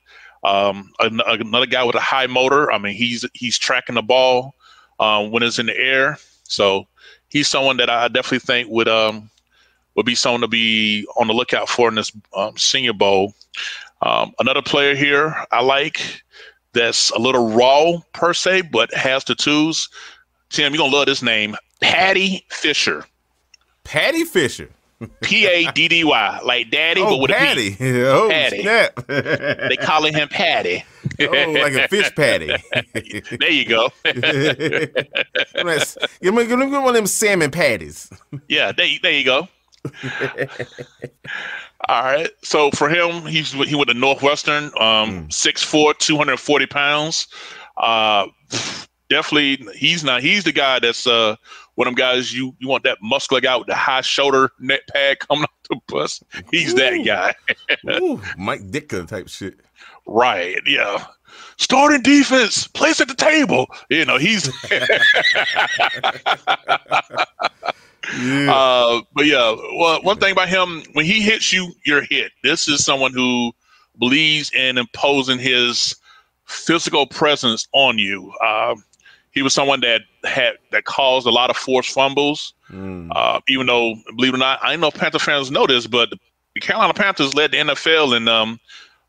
Um, another guy with a high motor. I mean, he's he's tracking the ball um, when it's in the air. So he's someone that I definitely think would um, would be someone to be on the lookout for in this um, Senior Bowl. Um, another player here I like that's a little raw per se, but has the tools. Tim, you're gonna love this name, Paddy Fisher. Paddy Fisher. P A D D Y, like daddy, oh, but with Patty. a P. <laughs> Oh, Patty. Snap. they calling him Patty. Oh, like a fish patty. <laughs> there you go. <laughs> give, me, give me one of them salmon patties. yeah, there, there you go. All right. So for him, he's he went to Northwestern, um, mm. 6'4", 240 pounds. Uh, definitely, he's not. He's the guy that's uh, one of them guys you you want that muscular guy with the high shoulder net pad coming <laughs> off the bus. He's Ooh. that guy. Ooh, Mike Ditka type shit. Right. Yeah. Starting defense, place at the table. You know, he's. <laughs> Yeah. Uh, but yeah, well, one thing about him, when he hits you, you're hit. This is someone who believes in imposing his physical presence on you. Uh, he was someone that had that caused a lot of forced fumbles. Mm. Uh, even though, believe it or not, I don't know Panther fans know this, but the Carolina Panthers led the NFL in um,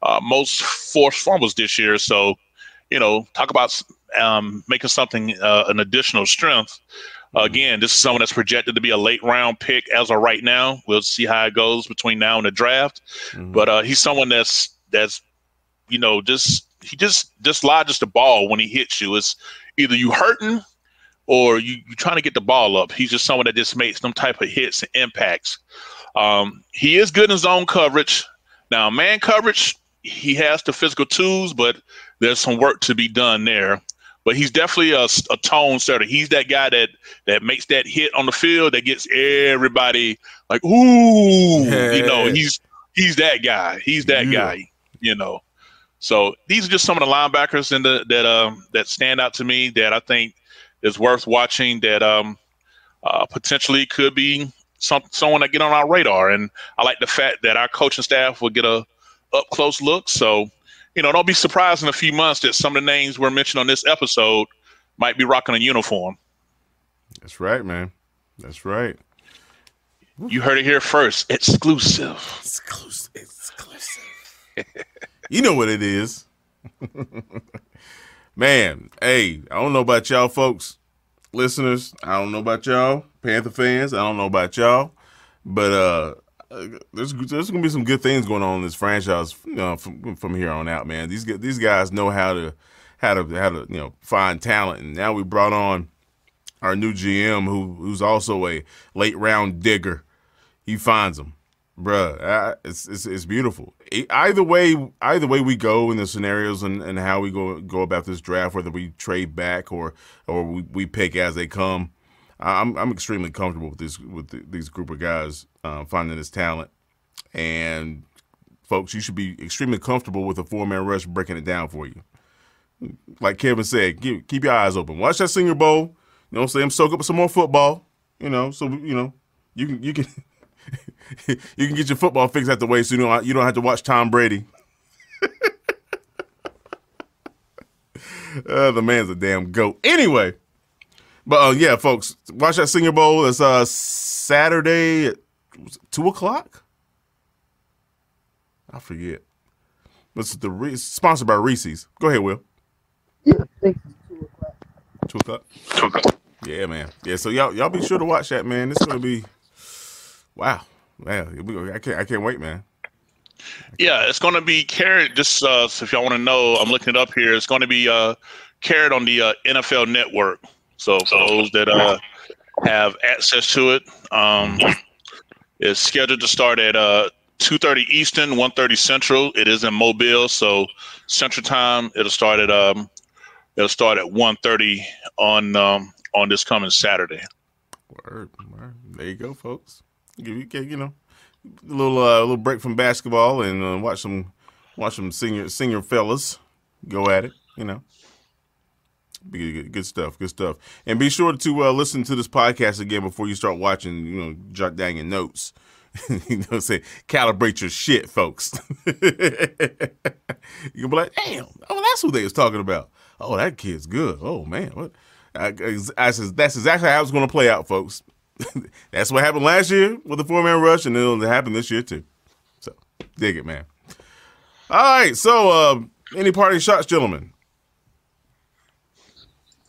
uh, most forced fumbles this year. So, you know, talk about um, making something uh, an additional strength. Uh, again, this is someone that's projected to be a late round pick as of right now. We'll see how it goes between now and the draft. Mm-hmm. But uh, he's someone that's that's you know just he just just lodges the ball when he hits you. It's either you hurting or you you trying to get the ball up. He's just someone that just makes some type of hits and impacts. Um, he is good in zone coverage. Now, man coverage, he has the physical tools, but there's some work to be done there but he's definitely a, a tone setter. He's that guy that that makes that hit on the field that gets everybody like, ooh, <laughs> you know, he's he's that guy. He's that yeah. guy, you know. So these are just some of the linebackers in the that um that stand out to me that I think is worth watching. That um uh, potentially could be some someone that get on our radar. And I like the fact that our coaching staff will get a up close look. So you know, don't be surprised in a few months that some of the names we're mentioned on this episode might be rocking a uniform. That's right, man. That's right. You heard it here first. Exclusive. Exclusive. Exclusive. <laughs> you know what it is. <laughs> man, hey, I don't know about y'all folks, listeners. I don't know about y'all, Panther fans. I don't know about y'all. But uh uh, there's there's gonna be some good things going on in this franchise you know, from from here on out, man. These these guys know how to how to how to you know find talent, and now we brought on our new GM who who's also a late round digger. He finds them, bruh. It's, it's it's beautiful. Either way, either way we go in the scenarios and, and how we go go about this draft, whether we trade back or or we, we pick as they come. I'm I'm extremely comfortable with this with the, these group of guys uh, finding this talent, and folks, you should be extremely comfortable with a four man rush breaking it down for you. Like Kevin said, keep, keep your eyes open. Watch that Senior Bowl. You know, say I'm soak up some more football. You know, so you know you can you can <laughs> you can get your football fix out the way, so you don't you don't have to watch Tom Brady. <laughs> uh, the man's a damn goat. Anyway. But uh, yeah, folks, watch that Senior Bowl. It's uh, Saturday at two o'clock. I forget. This is the Re- sponsored by Reese's. Go ahead, Will. Yeah, two o'clock. Two o'clock. Two o'clock. Yeah, man. Yeah, so y'all y'all be sure to watch that, man. It's gonna be wow, man. I can't I can't wait, man. Yeah, it's going to be carried. Just uh, so if y'all want to know, I'm looking it up here. It's going to be uh, carried on the uh, NFL Network. So for those that uh, have access to it, um, it's scheduled to start at uh, two thirty Eastern, one thirty Central. It is in Mobile, so Central Time. It'll start at um, it'll start at one thirty on um on this coming Saturday. Word, word. There you go, folks. Give you, you know, a little uh, little break from basketball and uh, watch some watch some senior senior fellas go at it. You know, be good, stuff, good stuff. And be sure to uh, listen to this podcast again before you start watching. You know, jot down your notes. <laughs> you know, say calibrate your shit, folks. <laughs> You'll be like, damn, oh, that's who they was talking about. Oh, that kid's good. Oh man, what? I, I says that's exactly how it's going to play out, folks. <laughs> that's what happened last year with the four man rush, and it'll happen this year too. So dig it, man. All right, so uh, any party shots, gentlemen?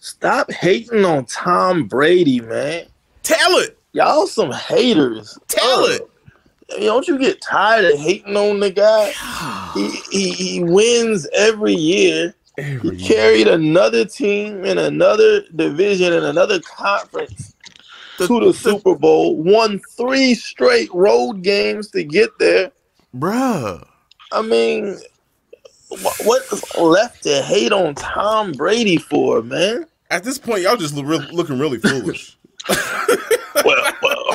Stop hating on Tom Brady, man. Tell it. Y'all some haters. Tell it. Don't you get tired of hating on the guy? he, he he wins every year. Every he carried another team in another division in another conference The- to the the- Super Bowl. Won three straight road games to get there. Bruh. I mean, wh- what's left to hate on Tom Brady for, man? At this point, y'all just look real, looking really foolish. <laughs> well, well,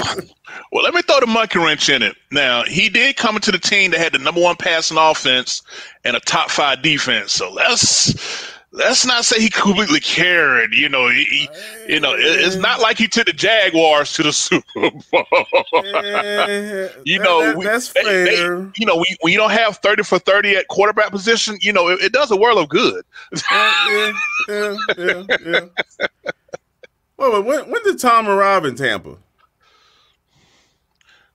well, let me throw the monkey wrench in it. Now, he did come into the team that had the number one passing offense and a top five defense. So let's let's not say he completely carried. You know, he, he- you know, it- it's not like he took the Jaguars to the <laughs> Super Bowl. You that- know, that- we- that's they- they- fair. you know, we, when you don't have thirty for thirty at quarterback position, you know, it, it does a world of good. Uh, yeah, yeah, yeah, yeah. Wait, when, when did Tom arrive in Tampa?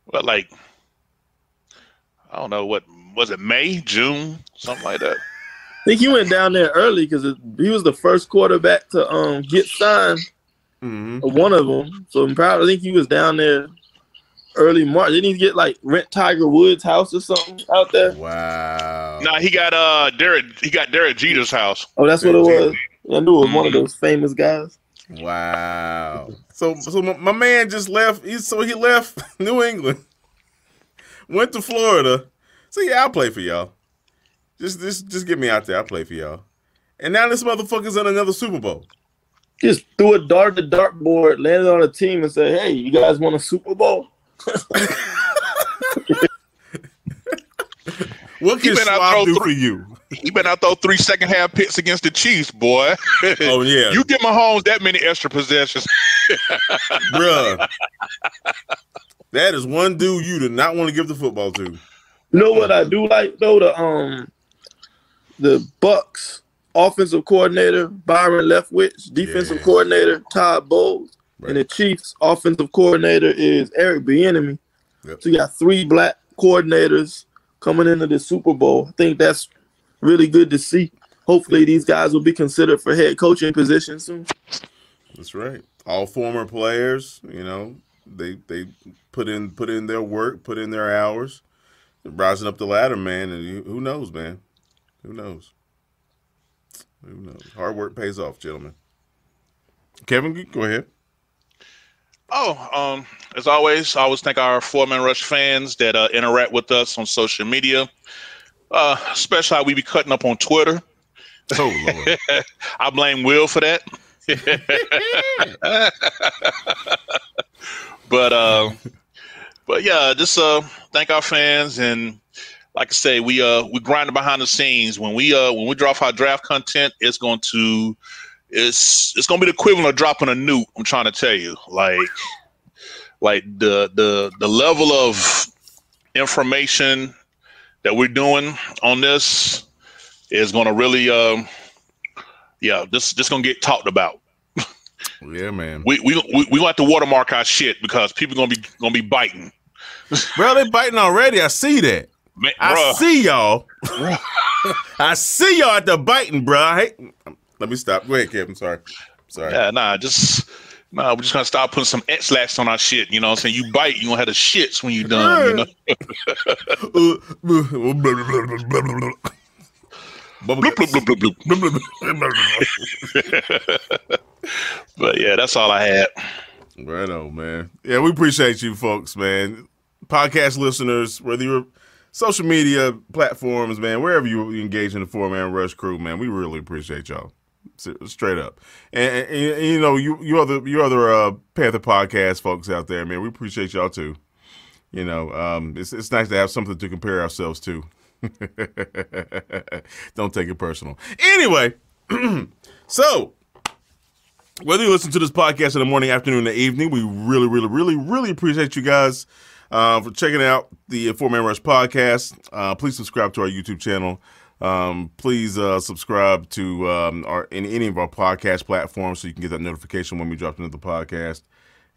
Well, like, I don't know what was it May, June, something like that. I think he went down there early because he was the first quarterback to um get signed, hmm one of them. So I'm proud. I think he was down there early March. Didn't he get like rent Tiger Woods' house or something out there? Wow. No, he got uh Derek. He got Derek Jeter's house. Oh, that's what it was. I knew it was one of those famous guys. Wow. So, so my, my man just left. He, so he left <laughs> New England, went to Florida. So yeah, I'll play for y'all. Just, just, just get me out there. I'll play for y'all. And now this motherfucker's in another Super Bowl. Just threw a dart at the dartboard, landed on a team, and said, "Hey, you guys want a Super Bowl?" <laughs> What He can been out Schwab throw do three- for you? He been out throw three second half picks against the Chiefs, boy. <laughs> Oh yeah, you give Mahomes that many extra possessions. <laughs> bruh. That is one dude you do not want to give the football to. You know what I do like though the um the Bucks offensive coordinator Byron Leftwich, defensive Yeah. coordinator Todd Bowles, Right. and the Chiefs offensive coordinator is Eric Bieniemy. Yep. So you got three black coordinators coming into the Super Bowl. I think that's really good to see. Hopefully these guys will be considered for head coaching positions soon. That's right. All former players, you know, they they put in put in their work, put in their hours, rising up the ladder, man. And you, who knows, man? Who knows? Who knows? Hard work pays off, gentlemen. Kevin, go ahead. Oh, um, as always, I always thank our Four Man Rush fans that uh, interact with us on social media. Uh, especially how we be cutting up on Twitter. Oh Lord. <laughs> I blame Will for that. <laughs> <laughs> but uh, but yeah, just uh, thank our fans and like I say, we uh we grinding behind the scenes. When we uh when we drop our draft content, it's going to it's it's gonna be the equivalent of dropping a nuke. I'm trying to tell you, like like the the the level of information that we're doing on this is going to really um yeah this this gonna get talked about <laughs> yeah, man. we we we, we want to watermark our shit because people gonna be gonna be biting Bro, they biting already. I see that. Man, I bruh. see y'all. <laughs> I see y'all at the biting, bro. I hate. Let me stop. Go ahead, Kevin. Sorry. Sorry. yeah nah just nah we're just gonna start putting some Ex-Lax on our shit you know what I'm saying you bite you gonna have the shits when you done you know <laughs> but yeah that's all I had Right on, man. Yeah, we appreciate you folks, man. Podcast listeners, whether you're social media platforms, man, wherever you engage in the four man rush crew, man, we really appreciate y'all. Straight up, and, and, and you know you you other you other uh, Panther podcast folks out there, man, we appreciate y'all too. You know, um, it's it's nice to have something to compare ourselves to. <laughs> Don't take it personal. Anyway, <clears throat> so whether you listen to this podcast in the morning, afternoon, or evening, we really, really, really, really appreciate you guys uh, for checking out the Four Man Rush podcast. Uh, please subscribe to our YouTube channel. Um, please uh, subscribe to um, our in any of our podcast platforms so you can get that notification when we drop another podcast.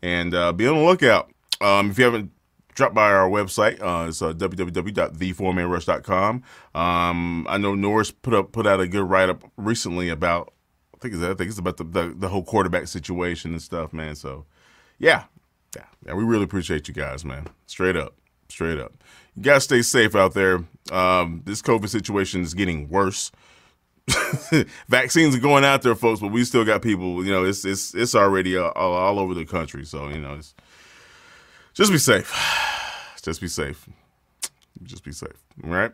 And uh, be on the lookout. Um, if you haven't dropped by our website, uh, it's uh, www.thefourmanrush.com. Um, I know Norris put up put out a good write up recently about I think it's I think it's about the, the, the whole quarterback situation and stuff, man. So yeah, yeah, yeah, we really appreciate you guys, man. Straight up, straight up. You gotta stay safe out there. Um, this COVID situation is getting worse. <laughs> Vaccines are going out there, folks, but we still got people. You know, it's it's it's already uh, all, all over the country. So you know, just be safe. <sighs> Just be safe. Just be safe. All right.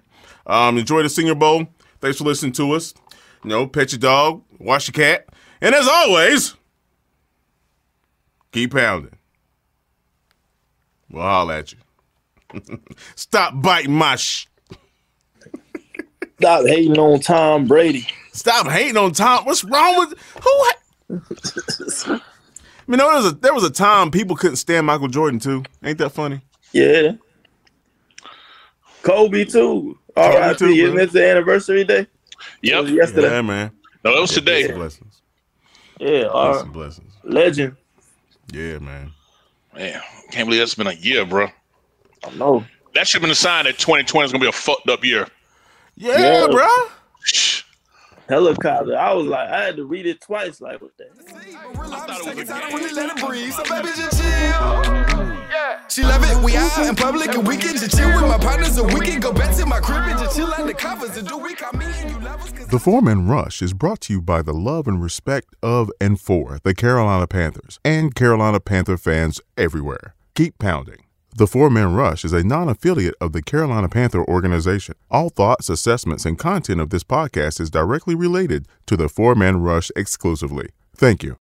Um, enjoy the Senior Bowl. Thanks for listening to us. You know, pet your dog, wash your cat, and as always, keep pounding. We'll holler at you. <laughs> Stop biting my sh. Stop hating on Tom Brady. Stop hating on Tom. What's wrong with who? I mean, there was a there was a time people couldn't stand Michael Jordan too. Ain't that funny? Yeah. Kobe too. R.I.P. Isn't it the anniversary day? Yep. yesterday. Yeah, man. No, it was today. Blessings. Yeah. R- blessings. legend. Yeah, man. Man, can't believe that's been a year, bro. I know. That should have been a sign that 2020 is gonna be a fucked up year. Yeah, Yeah. bro. Shh. Helicopter. I was like, I had to read it twice. Like, what the? thought it was a game. Really let it breathe, so baby just chill. She love it, we out in public and we can just chill with my partners and we can go back to my crib and just chill under covers and do we call me and you lovers 'cause The Four Man Rush is brought to you by the love and respect of and for the Carolina Panthers and Carolina Panther fans everywhere. Keep pounding. The Four Man Rush is a non affiliate of the Carolina Panther organization. All thoughts, assessments, and content of this podcast is directly related to the Four Man Rush exclusively. Thank you.